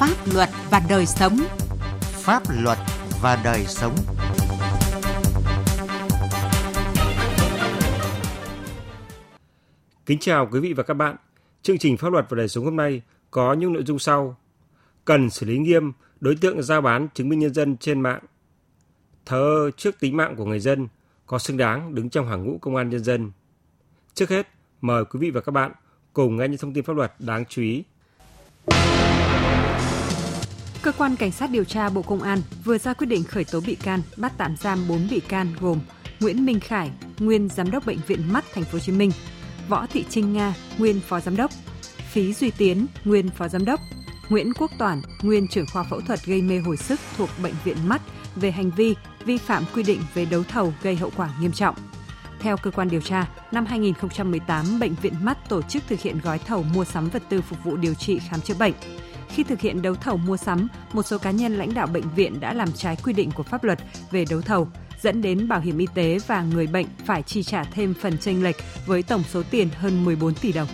Pháp luật và đời sống. Pháp luật và đời sống. Kính chào quý vị và các bạn. Chương trình Pháp luật và đời sống hôm nay có những nội dung sau. Cần xử lý nghiêm đối tượng giao bán chứng minh nhân dân trên mạng. Thờ trước tính mạng của người dân có xứng đáng đứng trong hàng ngũ công an nhân dân. Trước hết, mời quý vị và các bạn cùng nghe những thông tin pháp luật đáng chú ý. Cơ quan Cảnh sát điều tra Bộ Công an vừa ra quyết định khởi tố bị can, bắt tạm giam 4 bị can gồm Nguyễn Minh Khải, nguyên giám đốc bệnh viện Mắt Thành phố Hồ Chí Minh, Võ Thị Trinh Nga, nguyên phó giám đốc, Phí Duy Tiến, nguyên phó giám đốc, Nguyễn Quốc Toản, nguyên trưởng khoa phẫu thuật gây mê hồi sức thuộc bệnh viện Mắt về hành vi vi phạm quy định về đấu thầu gây hậu quả nghiêm trọng. Theo cơ quan điều tra, năm 2018, Bệnh viện Mắt tổ chức thực hiện gói thầu mua sắm vật tư phục vụ điều trị khám chữa bệnh. Khi thực hiện đấu thầu mua sắm, một số cá nhân lãnh đạo bệnh viện đã làm trái quy định của pháp luật về đấu thầu, dẫn đến bảo hiểm y tế và người bệnh phải chi trả thêm phần chênh lệch với tổng số tiền hơn 14 tỷ đồng.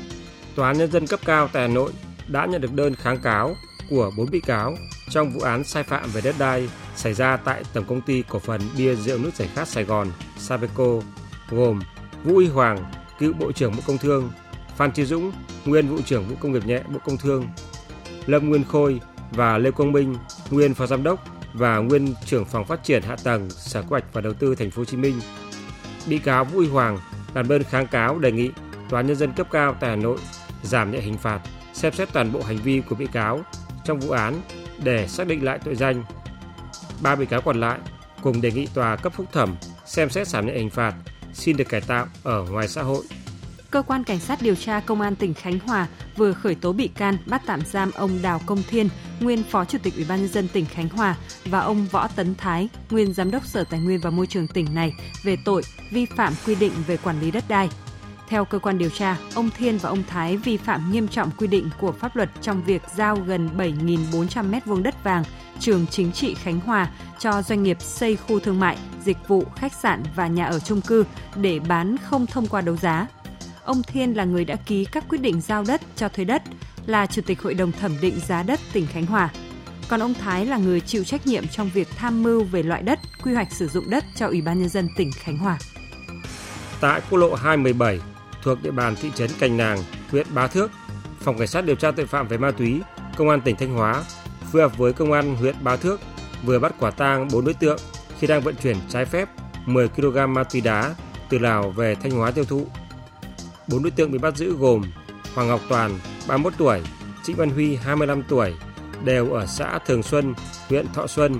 Tòa án Nhân dân cấp cao tại Hà Nội đã nhận được đơn kháng cáo của 4 bị cáo trong vụ án sai phạm về đất đai xảy ra tại Tổng công ty cổ phần bia rượu nước giải khát Sài Gòn Sabeco gồm Vũ Y Hoàng, cựu Bộ trưởng Bộ Công Thương, Phan Chi Dũng, nguyên Vụ trưởng Vụ Công nghiệp nhẹ Bộ Công Thương, Lâm Nguyên Khôi và Lê Quang Minh, nguyên Phó Giám đốc và nguyên trưởng phòng phát triển hạ tầng Sở Kế hoạch và Đầu tư Thành phố Hồ Chí Minh. Bị cáo Vũ Huy Hoàng làm đơn kháng cáo đề nghị Tòa nhân dân cấp cao tại Hà Nội giảm nhẹ hình phạt, xem xét toàn bộ hành vi của bị cáo trong vụ án để xác định lại tội danh. Ba bị cáo còn lại cùng đề nghị tòa cấp phúc thẩm xem xét giảm nhẹ hình phạt, xin được cải tạo ở ngoài xã hội. Cơ quan Cảnh sát điều tra Công an tỉnh Khánh Hòa vừa khởi tố bị can bắt tạm giam ông Đào Công Thiên, nguyên Phó Chủ tịch Ủy ban nhân dân tỉnh Khánh Hòa và ông Võ Tấn Thái, nguyên Giám đốc Sở Tài nguyên và Môi trường tỉnh này về tội vi phạm quy định về quản lý đất đai. Theo cơ quan điều tra, ông Thiên và ông Thái vi phạm nghiêm trọng quy định của pháp luật trong việc giao gần 7.400 m2 đất vàng trường chính trị Khánh Hòa cho doanh nghiệp xây khu thương mại, dịch vụ, khách sạn và nhà ở chung cư để bán không thông qua đấu giá. Ông Thiên là người đã ký các quyết định giao đất cho thuê đất, là Chủ tịch Hội đồng Thẩm định Giá đất tỉnh Khánh Hòa. Còn ông Thái là người chịu trách nhiệm trong việc tham mưu về loại đất, quy hoạch sử dụng đất cho Ủy ban Nhân dân tỉnh Khánh Hòa. Tại quốc lộ 217 thuộc địa bàn thị trấn Cành Nàng, huyện Bá Thước, Phòng Cảnh sát điều tra tội phạm về ma túy, Công an tỉnh Thanh Hóa phối hợp với Công an huyện Bá Thước vừa bắt quả tang 4 đối tượng khi đang vận chuyển trái phép 10 kg ma túy đá từ Lào về Thanh Hóa tiêu thụ. Bốn đối tượng bị bắt giữ gồm Hoàng Ngọc Toàn, 31 tuổi, Trịnh Văn Huy, 25 tuổi, đều ở xã Thường Xuân, huyện Thọ Xuân.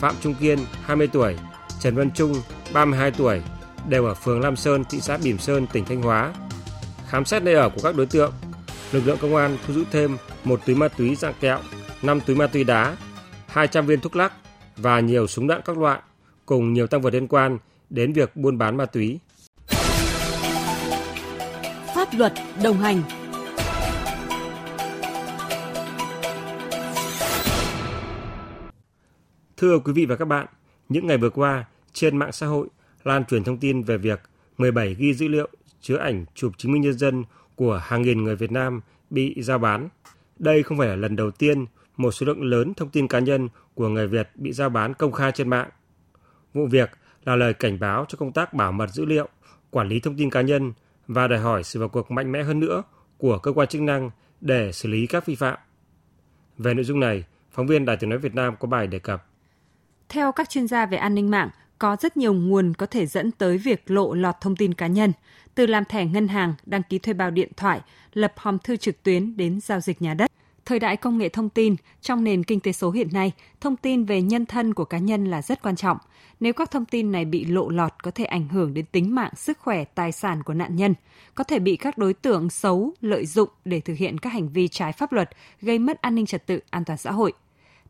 Phạm Trung Kiên, 20 tuổi, Trần Văn Trung, 32 tuổi, đều ở phường Lam Sơn, thị xã Bỉm Sơn, tỉnh Thanh Hóa. Khám xét nơi ở của các đối tượng, lực lượng công an thu giữ thêm một túi ma túy dạng kẹo, 5 túi ma túy đá, 200 viên thuốc lắc và nhiều súng đạn các loại, cùng nhiều tăng vật liên quan đến việc buôn bán ma túy. Pháp luật đồng hành Thưa quý vị và các bạn, những ngày vừa qua, trên mạng xã hội lan truyền thông tin về việc 17 ghi dữ liệu chứa ảnh chụp chứng minh nhân dân của hàng nghìn người Việt Nam bị giao bán. Đây không phải là lần đầu tiên một số lượng lớn thông tin cá nhân của người Việt bị giao bán công khai trên mạng. Vụ việc là lời cảnh báo cho công tác bảo mật dữ liệu, quản lý thông tin cá nhân và đòi hỏi sự vào cuộc mạnh mẽ hơn nữa của cơ quan chức năng để xử lý các vi phạm. Về nội dung này, phóng viên Đài tiếng nói Việt Nam có bài đề cập. Theo các chuyên gia về an ninh mạng, có rất nhiều nguồn có thể dẫn tới việc lộ lọt thông tin cá nhân, từ làm thẻ ngân hàng, đăng ký thuê bao điện thoại, lập hòm thư trực tuyến đến giao dịch nhà đất. Thời đại công nghệ thông tin, trong nền kinh tế số hiện nay, thông tin về nhân thân của cá nhân là rất quan trọng. Nếu các thông tin này bị lộ lọt có thể ảnh hưởng đến tính mạng, sức khỏe, tài sản của nạn nhân, có thể bị các đối tượng xấu lợi dụng để thực hiện các hành vi trái pháp luật, gây mất an ninh trật tự, an toàn xã hội.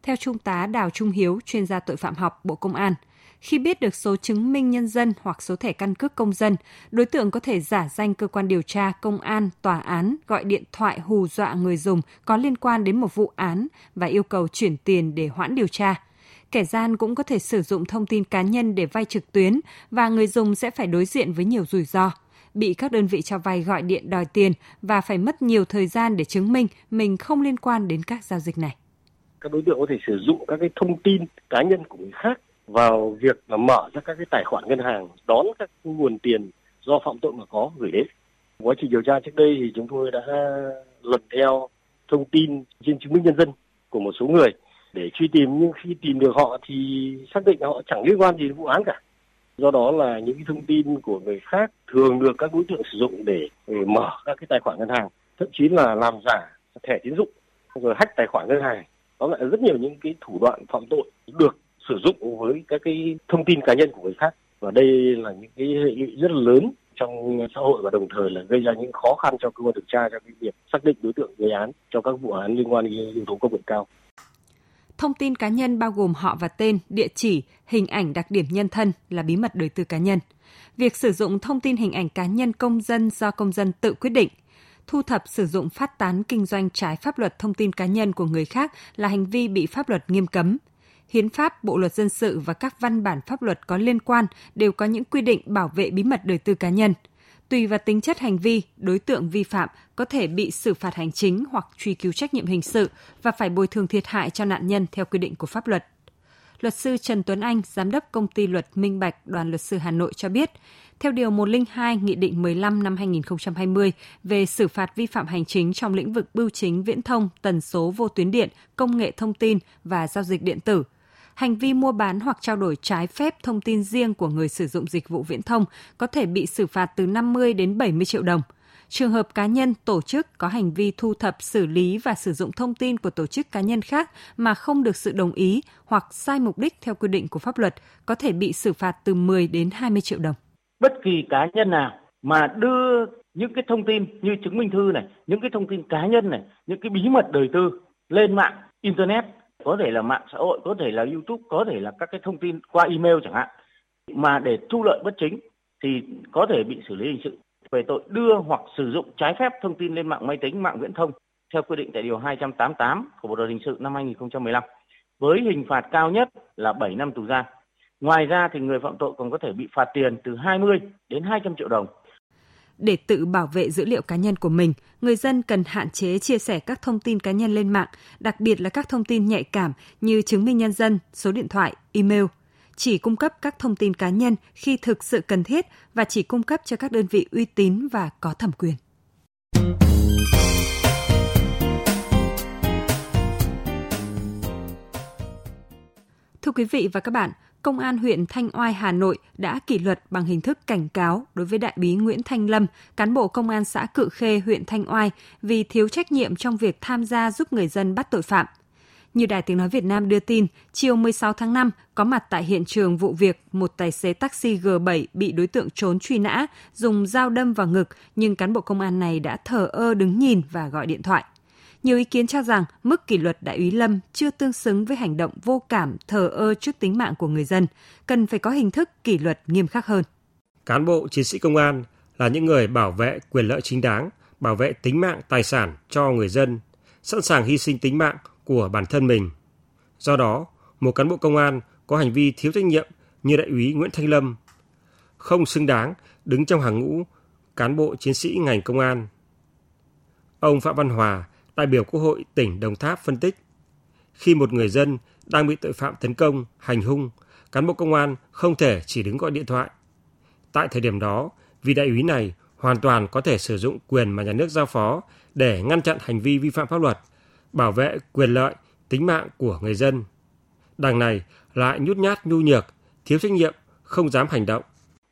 Theo Trung tá Đào Trung Hiếu, chuyên gia tội phạm học Bộ Công an, khi biết được số chứng minh nhân dân hoặc số thẻ căn cước công dân, đối tượng có thể giả danh cơ quan điều tra, công an, tòa án, gọi điện thoại hù dọa người dùng có liên quan đến một vụ án và yêu cầu chuyển tiền để hoãn điều tra. Kẻ gian cũng có thể sử dụng thông tin cá nhân để vay trực tuyến và người dùng sẽ phải đối diện với nhiều rủi ro bị các đơn vị cho vay gọi điện đòi tiền và phải mất nhiều thời gian để chứng minh mình không liên quan đến các giao dịch này. các đối tượng có thể sử dụng các cái thông tin cá nhân của người khác vào việc là mở ra các cái tài khoản ngân hàng đón các nguồn tiền do phạm tội mà có gửi đến. Quá trình điều tra trước đây thì chúng tôi đã lần theo thông tin trên chứng minh nhân dân của một số người. Để truy tìm nhưng khi tìm được họ thì xác định họ chẳng liên quan gì đến vụ án cả. Do đó là những cái thông tin của người khác thường được các đối tượng sử dụng để, để mở các cái tài khoản ngân hàng thậm chí là làm giả thẻ tín dụng rồi hack tài khoản ngân hàng. Đó là rất nhiều những cái thủ đoạn phạm tội được sử dụng với các cái thông tin cá nhân của người khác và đây là những cái hệ lụy rất là lớn trong xã hội và đồng thời là gây ra những khó khăn cho cơ quan điều tra trong cái việc xác định đối tượng gây án cho các vụ án liên quan đến yếu tố công nghệ cao. Thông tin cá nhân bao gồm họ và tên, địa chỉ, hình ảnh đặc điểm nhân thân là bí mật đời tư cá nhân. Việc sử dụng thông tin hình ảnh cá nhân công dân do công dân tự quyết định thu thập sử dụng phát tán kinh doanh trái pháp luật thông tin cá nhân của người khác là hành vi bị pháp luật nghiêm cấm. Hiến pháp, Bộ luật dân sự và các văn bản pháp luật có liên quan đều có những quy định bảo vệ bí mật đời tư cá nhân. Tùy vào tính chất hành vi, đối tượng vi phạm có thể bị xử phạt hành chính hoặc truy cứu trách nhiệm hình sự và phải bồi thường thiệt hại cho nạn nhân theo quy định của pháp luật. Luật sư Trần Tuấn Anh, giám đốc công ty luật Minh Bạch, đoàn luật sư Hà Nội cho biết, theo Điều 102 Nghị định 15 năm 2020 về xử phạt vi phạm hành chính trong lĩnh vực bưu chính viễn thông, tần số vô tuyến điện, công nghệ thông tin và giao dịch điện tử. Hành vi mua bán hoặc trao đổi trái phép thông tin riêng của người sử dụng dịch vụ viễn thông có thể bị xử phạt từ 50 đến 70 triệu đồng. Trường hợp cá nhân, tổ chức có hành vi thu thập, xử lý và sử dụng thông tin của tổ chức cá nhân khác mà không được sự đồng ý hoặc sai mục đích theo quy định của pháp luật có thể bị xử phạt từ 10 đến 20 triệu đồng bất kỳ cá nhân nào mà đưa những cái thông tin như chứng minh thư này, những cái thông tin cá nhân này, những cái bí mật đời tư lên mạng internet, có thể là mạng xã hội, có thể là YouTube, có thể là các cái thông tin qua email chẳng hạn, mà để thu lợi bất chính thì có thể bị xử lý hình sự về tội đưa hoặc sử dụng trái phép thông tin lên mạng máy tính, mạng viễn thông theo quy định tại điều 288 của Bộ luật hình sự năm 2015 với hình phạt cao nhất là 7 năm tù giam Ngoài ra thì người phạm tội còn có thể bị phạt tiền từ 20 đến 200 triệu đồng. Để tự bảo vệ dữ liệu cá nhân của mình, người dân cần hạn chế chia sẻ các thông tin cá nhân lên mạng, đặc biệt là các thông tin nhạy cảm như chứng minh nhân dân, số điện thoại, email. Chỉ cung cấp các thông tin cá nhân khi thực sự cần thiết và chỉ cung cấp cho các đơn vị uy tín và có thẩm quyền. Thưa quý vị và các bạn, Công an huyện Thanh Oai, Hà Nội đã kỷ luật bằng hình thức cảnh cáo đối với đại úy Nguyễn Thanh Lâm, cán bộ công an xã Cự Khê, huyện Thanh Oai vì thiếu trách nhiệm trong việc tham gia giúp người dân bắt tội phạm. Như Đài Tiếng Nói Việt Nam đưa tin, chiều 16 tháng 5, có mặt tại hiện trường vụ việc một tài xế taxi G7 bị đối tượng trốn truy nã, dùng dao đâm vào ngực, nhưng cán bộ công an này đã thờ ơ đứng nhìn và gọi điện thoại. Nhiều ý kiến cho rằng mức kỷ luật đại úy Lâm chưa tương xứng với hành động vô cảm, thờ ơ trước tính mạng của người dân, cần phải có hình thức kỷ luật nghiêm khắc hơn. Cán bộ chiến sĩ công an là những người bảo vệ quyền lợi chính đáng, bảo vệ tính mạng tài sản cho người dân, sẵn sàng hy sinh tính mạng của bản thân mình. Do đó, một cán bộ công an có hành vi thiếu trách nhiệm như đại úy Nguyễn Thanh Lâm không xứng đáng đứng trong hàng ngũ cán bộ chiến sĩ ngành công an. Ông Phạm Văn Hòa, đại biểu Quốc hội tỉnh Đồng Tháp phân tích, khi một người dân đang bị tội phạm tấn công, hành hung, cán bộ công an không thể chỉ đứng gọi điện thoại. Tại thời điểm đó, vị đại úy này hoàn toàn có thể sử dụng quyền mà nhà nước giao phó để ngăn chặn hành vi vi phạm pháp luật, bảo vệ quyền lợi, tính mạng của người dân. Đằng này lại nhút nhát nhu nhược, thiếu trách nhiệm, không dám hành động.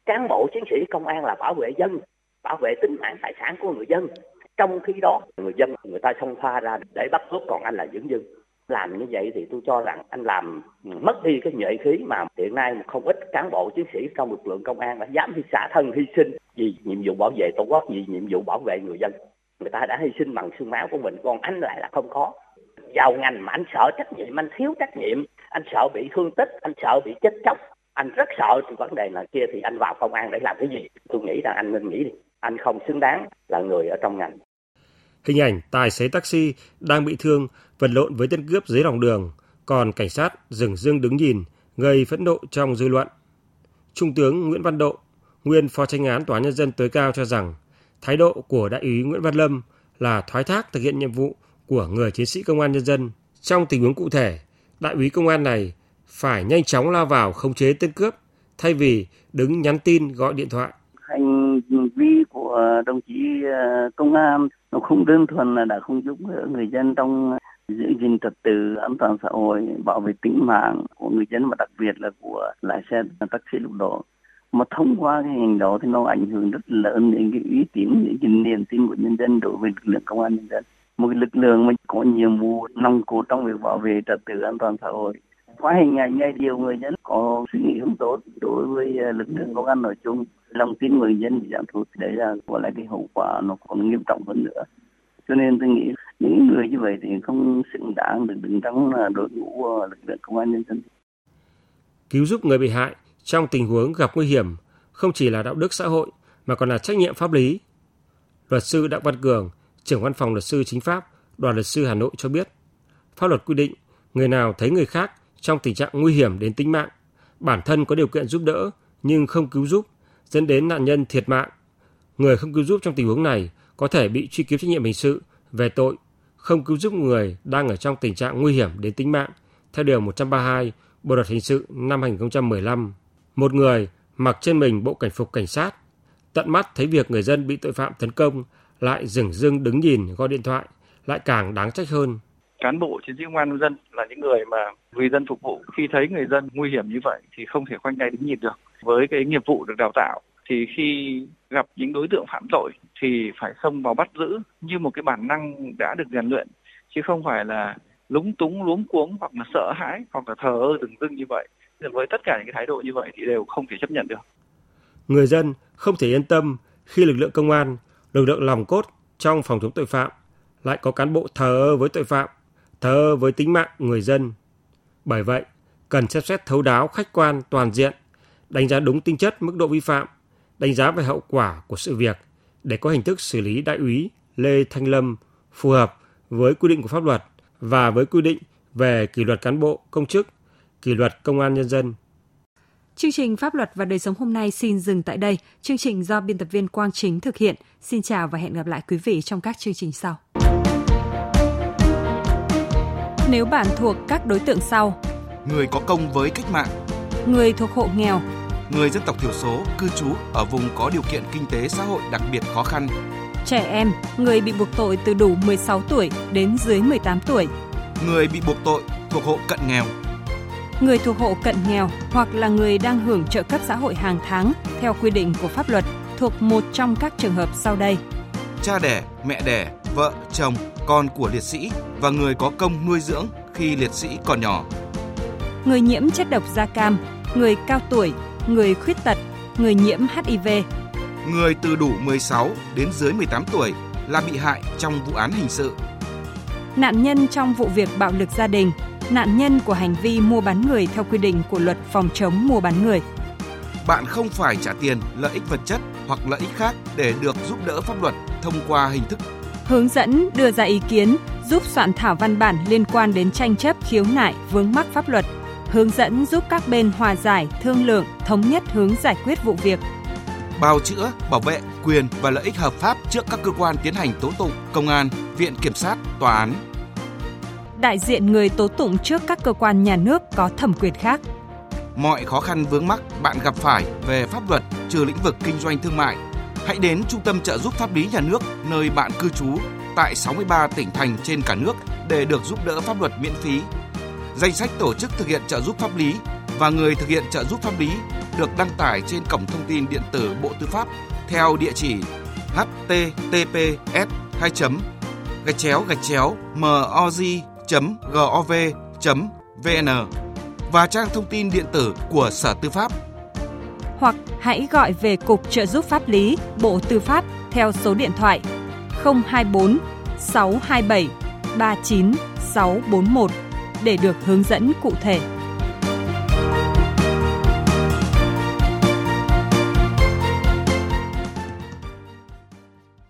Cán bộ chiến sĩ công an là bảo vệ dân, bảo vệ tính mạng tài sản của người dân trong khi đó, người dân, người ta xông pha ra để bắt cướp còn anh là dưỡng dưng. Làm như vậy thì tôi cho rằng anh làm ừ, mất đi cái nhuệ khí mà hiện nay không ít cán bộ chiến sĩ trong lực lượng công an đã dám hy xả thân hy sinh vì nhiệm vụ bảo vệ tổ quốc, vì nhiệm vụ bảo vệ người dân. Người ta đã hy sinh bằng xương máu của mình, còn anh lại là không có. Vào ngành mà anh sợ trách nhiệm, anh thiếu trách nhiệm. Anh sợ bị thương tích, anh sợ bị chết chóc. Anh rất sợ thì vấn đề là kia thì anh vào công an để làm cái gì? Tôi nghĩ rằng anh nên nghĩ đi anh không xứng đáng là người ở trong ngành Hình ảnh tài xế taxi đang bị thương vật lộn với tên cướp dưới lòng đường, còn cảnh sát dừng dưng đứng nhìn, gây phẫn nộ trong dư luận. Trung tướng Nguyễn Văn Độ, nguyên phó tranh án tòa nhân dân tối cao cho rằng thái độ của đại úy Nguyễn Văn Lâm là thoái thác thực hiện nhiệm vụ của người chiến sĩ công an nhân dân. Trong tình huống cụ thể, đại úy công an này phải nhanh chóng lao vào khống chế tên cướp thay vì đứng nhắn tin gọi điện thoại. Của đồng chí ờ, công an. Nó không đơn thuần là đã không giúp đỡ người dân trong giữ gìn trật tự an toàn xã hội, bảo vệ tính mạng của người dân và đặc biệt là của lái xe, taxi lúc đó. Mà thông qua cái hành đó thì nó ảnh hưởng rất lớn đến cái uy tín, những cái niềm tin của nhân dân đối với lực lượng công an nhân dân. Một cái lực lượng mà có nhiệm vụ nòng cốt trong việc bảo vệ trật tự an toàn xã hội qua hình ảnh này nhiều người dân có suy nghĩ không tốt đối với ờ, lực lượng công an nói chung. Lòng tin người dân bị giảm sút đấy là có lẽ cái hậu quả nó còn nghiêm trọng hơn nữa. Cho nên tôi nghĩ những người như vậy thì không xứng đáng được đứng trong ờ, đội ngũ ờ, lực lượng công an nhân dân. Cứu giúp người bị hại trong tình huống gặp nguy hiểm không chỉ là đạo đức xã hội mà còn là trách nhiệm pháp lý. Luật sư Đặng Văn Cường, trưởng văn phòng luật sư chính pháp, đoàn luật sư Hà Nội cho biết, pháp luật quy định người nào thấy người khác trong tình trạng nguy hiểm đến tính mạng, bản thân có điều kiện giúp đỡ nhưng không cứu giúp, dẫn đến nạn nhân thiệt mạng. Người không cứu giúp trong tình huống này có thể bị truy cứu trách nhiệm hình sự về tội không cứu giúp người đang ở trong tình trạng nguy hiểm đến tính mạng theo điều 132 Bộ luật hình sự năm 2015. Một người mặc trên mình bộ cảnh phục cảnh sát, tận mắt thấy việc người dân bị tội phạm tấn công lại dừng dưng đứng nhìn gọi điện thoại lại càng đáng trách hơn cán bộ chiến sĩ công an nhân dân là những người mà vì dân phục vụ. Khi thấy người dân nguy hiểm như vậy thì không thể khoanh tay đứng nhìn được. Với cái nghiệp vụ được đào tạo thì khi gặp những đối tượng phạm tội thì phải xông vào bắt giữ như một cái bản năng đã được rèn luyện chứ không phải là lúng túng luống cuống hoặc là sợ hãi hoặc là thờ ơ dừng dưng như vậy. Với tất cả những cái thái độ như vậy thì đều không thể chấp nhận được. Người dân không thể yên tâm khi lực lượng công an, lực lượng lòng cốt trong phòng chống tội phạm lại có cán bộ thờ ơ với tội phạm, thờ với tính mạng người dân. Bởi vậy, cần xem xét thấu đáo, khách quan, toàn diện, đánh giá đúng tinh chất, mức độ vi phạm, đánh giá về hậu quả của sự việc để có hình thức xử lý đại úy Lê Thanh Lâm phù hợp với quy định của pháp luật và với quy định về kỷ luật cán bộ, công chức, kỷ luật công an nhân dân. Chương trình Pháp luật và đời sống hôm nay xin dừng tại đây. Chương trình do biên tập viên Quang Chính thực hiện. Xin chào và hẹn gặp lại quý vị trong các chương trình sau. Nếu bạn thuộc các đối tượng sau, người có công với cách mạng, người thuộc hộ nghèo, người dân tộc thiểu số cư trú ở vùng có điều kiện kinh tế xã hội đặc biệt khó khăn, trẻ em, người bị buộc tội từ đủ 16 tuổi đến dưới 18 tuổi, người bị buộc tội thuộc hộ cận nghèo, người thuộc hộ cận nghèo hoặc là người đang hưởng trợ cấp xã hội hàng tháng theo quy định của pháp luật thuộc một trong các trường hợp sau đây. cha đẻ, mẹ đẻ, vợ, chồng, con của liệt sĩ và người có công nuôi dưỡng khi liệt sĩ còn nhỏ, Người nhiễm chất độc da cam, người cao tuổi, người khuyết tật, người nhiễm HIV, người từ đủ 16 đến dưới 18 tuổi là bị hại trong vụ án hình sự, nạn nhân trong vụ việc bạo lực gia đình, nạn nhân của hành vi mua bán người theo quy định của luật phòng chống mua bán người. bạn không phải trả tiền, lợi ích vật chất hoặc lợi ích khác để được giúp đỡ pháp luật thông qua hình thức Hướng dẫn đưa ra ý kiến, giúp soạn thảo văn bản liên quan đến tranh chấp khiếu nại vướng mắc pháp luật, hướng dẫn giúp các bên hòa giải, thương lượng, thống nhất hướng giải quyết vụ việc, bào chữa, bảo vệ quyền và lợi ích hợp pháp trước các cơ quan tiến hành tố tụng, công an, viện kiểm sát, tòa án. đại diện người tố tụng trước các cơ quan nhà nước có thẩm quyền khác. Mọi khó khăn vướng mắc bạn gặp phải về pháp luật trừ lĩnh vực kinh doanh thương mại, hãy đến Trung tâm trợ giúp pháp lý nhà nước nơi bạn cư trú tại 63 tỉnh thành trên cả nước để được giúp đỡ pháp luật miễn phí. Danh sách tổ chức thực hiện trợ giúp pháp lý và người thực hiện trợ giúp pháp lý được đăng tải trên cổng thông tin điện tử Bộ Tư pháp theo địa chỉ https 2 gạch chéo gạch chéo moz gov vn và trang thông tin điện tử của Sở Tư pháp hãy gọi về Cục Trợ giúp pháp lý, Bộ Tư pháp theo số điện thoại 024 627 39641 để được hướng dẫn cụ thể.